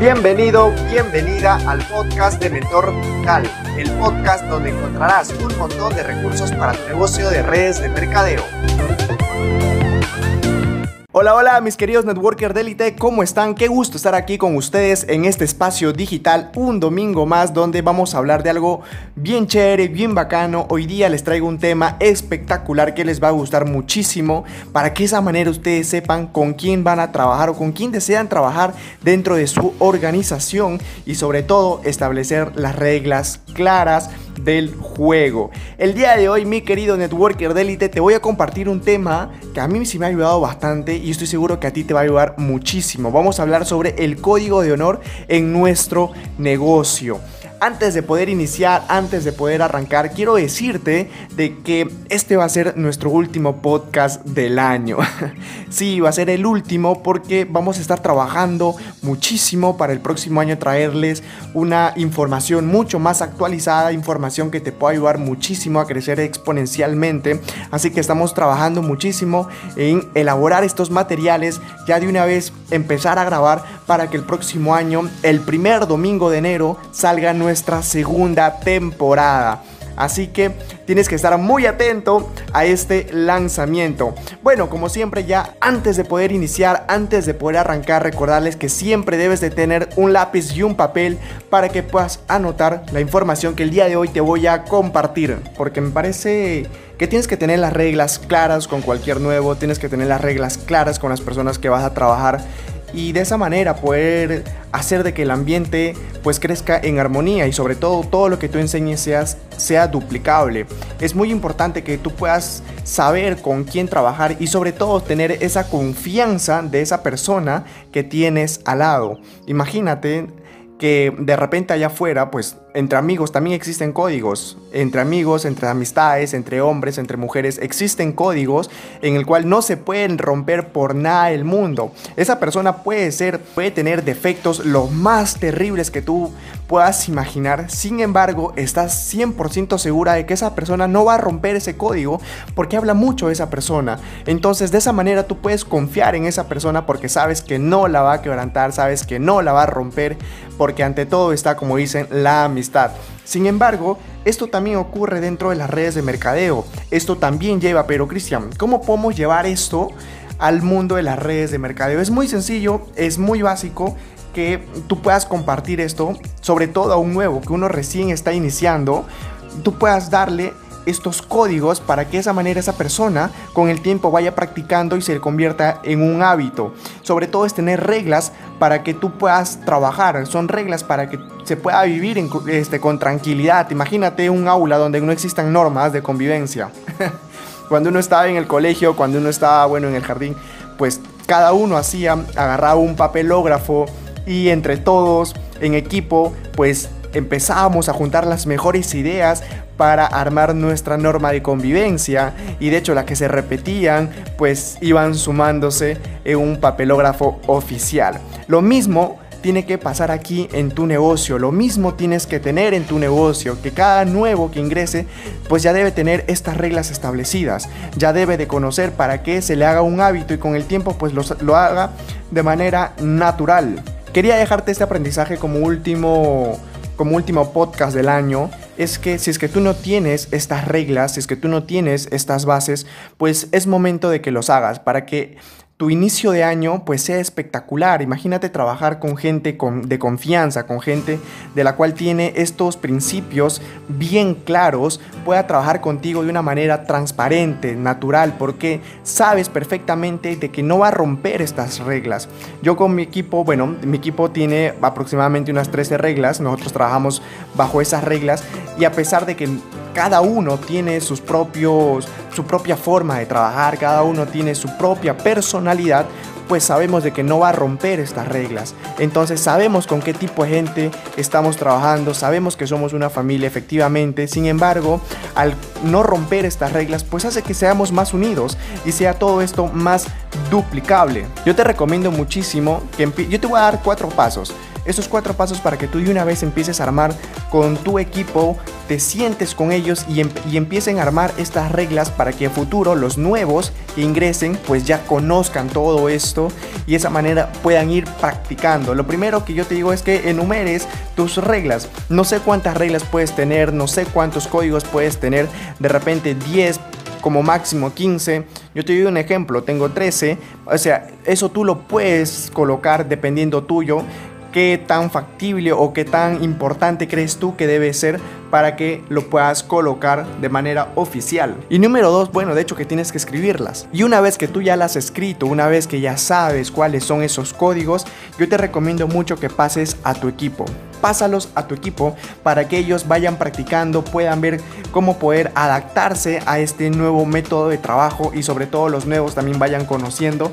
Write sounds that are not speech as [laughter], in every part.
Bienvenido, bienvenida al podcast de Mentor Digital, el podcast donde encontrarás un montón de recursos para tu negocio de redes de mercadeo. Hola, hola mis queridos networkers de Elite, ¿cómo están? Qué gusto estar aquí con ustedes en este espacio digital, un domingo más donde vamos a hablar de algo bien chévere, bien bacano. Hoy día les traigo un tema espectacular que les va a gustar muchísimo para que de esa manera ustedes sepan con quién van a trabajar o con quién desean trabajar dentro de su organización y sobre todo establecer las reglas claras del juego. El día de hoy, mi querido networker de élite, te voy a compartir un tema que a mí sí me ha ayudado bastante y estoy seguro que a ti te va a ayudar muchísimo. Vamos a hablar sobre el código de honor en nuestro negocio antes de poder iniciar, antes de poder arrancar, quiero decirte de que este va a ser nuestro último podcast del año. [laughs] sí, va a ser el último porque vamos a estar trabajando muchísimo para el próximo año traerles una información mucho más actualizada, información que te pueda ayudar muchísimo a crecer exponencialmente. Así que estamos trabajando muchísimo en elaborar estos materiales, ya de una vez empezar a grabar para que el próximo año, el primer domingo de enero, salga nuestra segunda temporada. Así que tienes que estar muy atento a este lanzamiento. Bueno, como siempre ya antes de poder iniciar, antes de poder arrancar, recordarles que siempre debes de tener un lápiz y un papel para que puedas anotar la información que el día de hoy te voy a compartir. Porque me parece que tienes que tener las reglas claras con cualquier nuevo, tienes que tener las reglas claras con las personas que vas a trabajar y de esa manera poder hacer de que el ambiente pues crezca en armonía y sobre todo todo lo que tú enseñes sea duplicable. Es muy importante que tú puedas saber con quién trabajar y sobre todo tener esa confianza de esa persona que tienes al lado. Imagínate que de repente allá afuera, pues entre amigos también existen códigos. Entre amigos, entre amistades, entre hombres, entre mujeres, existen códigos en el cual no se pueden romper por nada el mundo. Esa persona puede ser, puede tener defectos los más terribles que tú puedas imaginar. Sin embargo, estás 100% segura de que esa persona no va a romper ese código porque habla mucho de esa persona. Entonces, de esa manera tú puedes confiar en esa persona porque sabes que no la va a quebrantar, sabes que no la va a romper, porque ante todo está, como dicen, la amistad. Sin embargo, esto también ocurre dentro de las redes de mercadeo. Esto también lleva, pero Cristian, ¿cómo podemos llevar esto al mundo de las redes de mercadeo? Es muy sencillo, es muy básico que tú puedas compartir esto, sobre todo a un nuevo, que uno recién está iniciando, tú puedas darle estos códigos para que esa manera esa persona con el tiempo vaya practicando y se convierta en un hábito. Sobre todo es tener reglas para que tú puedas trabajar, son reglas para que se pueda vivir este, con tranquilidad. Imagínate un aula donde no existan normas de convivencia. [laughs] cuando uno estaba en el colegio, cuando uno estaba bueno en el jardín, pues cada uno hacía, agarraba un papelógrafo y entre todos en equipo pues empezábamos a juntar las mejores ideas para armar nuestra norma de convivencia y de hecho las que se repetían pues iban sumándose en un papelógrafo oficial. Lo mismo tiene que pasar aquí en tu negocio. Lo mismo tienes que tener en tu negocio, que cada nuevo que ingrese, pues ya debe tener estas reglas establecidas. Ya debe de conocer para que se le haga un hábito y con el tiempo pues lo, lo haga de manera natural. Quería dejarte este aprendizaje como último como último podcast del año es que si es que tú no tienes estas reglas, si es que tú no tienes estas bases, pues es momento de que los hagas para que tu inicio de año pues sea espectacular. Imagínate trabajar con gente de confianza, con gente de la cual tiene estos principios bien claros, pueda trabajar contigo de una manera transparente, natural, porque sabes perfectamente de que no va a romper estas reglas. Yo con mi equipo, bueno, mi equipo tiene aproximadamente unas 13 reglas, nosotros trabajamos bajo esas reglas y a pesar de que cada uno tiene sus propios, su propia forma de trabajar, cada uno tiene su propia personalidad, pues sabemos de que no va a romper estas reglas. Entonces sabemos con qué tipo de gente estamos trabajando, sabemos que somos una familia efectivamente. Sin embargo, al no romper estas reglas, pues hace que seamos más unidos y sea todo esto más duplicable. Yo te recomiendo muchísimo que yo te voy a dar cuatro pasos. Estos cuatro pasos para que tú de una vez empieces a armar con tu equipo, te sientes con ellos y, y empiecen a armar estas reglas para que a futuro los nuevos que ingresen pues ya conozcan todo esto y de esa manera puedan ir practicando. Lo primero que yo te digo es que enumeres tus reglas. No sé cuántas reglas puedes tener, no sé cuántos códigos puedes tener, de repente 10 como máximo 15. Yo te doy un ejemplo, tengo 13. O sea, eso tú lo puedes colocar dependiendo tuyo qué tan factible o qué tan importante crees tú que debe ser para que lo puedas colocar de manera oficial. Y número dos, bueno, de hecho que tienes que escribirlas. Y una vez que tú ya las has escrito, una vez que ya sabes cuáles son esos códigos, yo te recomiendo mucho que pases a tu equipo. Pásalos a tu equipo para que ellos vayan practicando, puedan ver cómo poder adaptarse a este nuevo método de trabajo y sobre todo los nuevos también vayan conociendo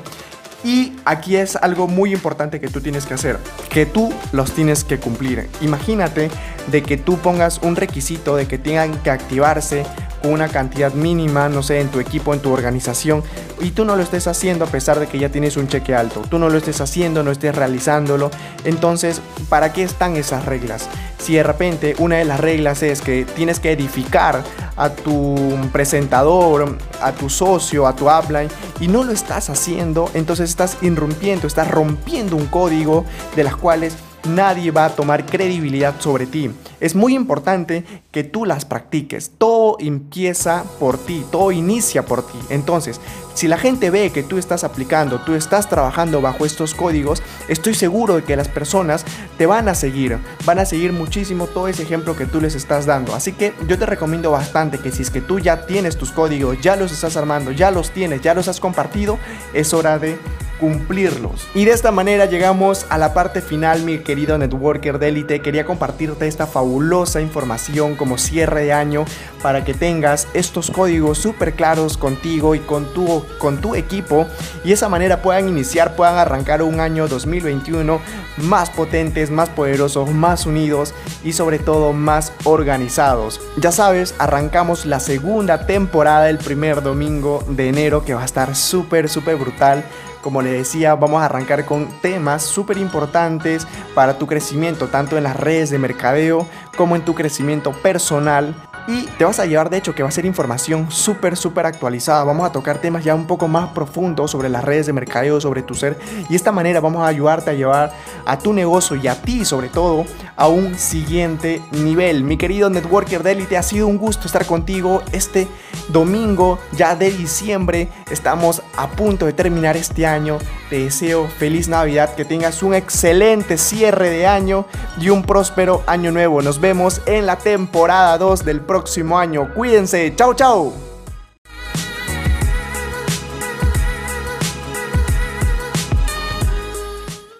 y aquí es algo muy importante que tú tienes que hacer, que tú los tienes que cumplir. Imagínate de que tú pongas un requisito de que tengan que activarse una cantidad mínima, no sé, en tu equipo, en tu organización, y tú no lo estés haciendo a pesar de que ya tienes un cheque alto, tú no lo estés haciendo, no estés realizándolo, entonces, ¿para qué están esas reglas? Si de repente una de las reglas es que tienes que edificar a tu presentador, a tu socio, a tu upline y no lo estás haciendo, entonces estás irrumpiendo, estás rompiendo un código de las cuales nadie va a tomar credibilidad sobre ti. Es muy importante que tú las practiques. Todo empieza por ti, todo inicia por ti. Entonces, si la gente ve que tú estás aplicando, tú estás trabajando bajo estos códigos, estoy seguro de que las personas te van a seguir, van a seguir muchísimo todo ese ejemplo que tú les estás dando. Así que yo te recomiendo bastante que si es que tú ya tienes tus códigos, ya los estás armando, ya los tienes, ya los has compartido, es hora de cumplirlos. Y de esta manera llegamos a la parte final, mi querido networker de élite. Quería compartirte esta fabulosa información como cierre de año para que tengas estos códigos súper claros contigo y con tu, con tu equipo y de esa manera puedan iniciar, puedan arrancar un año 2021 más potentes, más poderosos, más unidos y sobre todo más organizados. Ya sabes, arrancamos la segunda temporada el primer domingo de enero que va a estar súper, súper brutal. Como le decía, vamos a arrancar con temas súper importantes para tu crecimiento, tanto en las redes de mercadeo como en tu crecimiento personal y te vas a llevar de hecho que va a ser información súper súper actualizada. Vamos a tocar temas ya un poco más profundos sobre las redes de mercadeo, sobre tu ser y de esta manera vamos a ayudarte a llevar a tu negocio y a ti sobre todo a un siguiente nivel. Mi querido networker de élite, ha sido un gusto estar contigo este domingo ya de diciembre. Estamos a punto de terminar este año. Te deseo feliz Navidad, que tengas un excelente cierre de año y un próspero año nuevo. Nos vemos en la temporada 2 del próximo año. Cuídense. Chao, chao.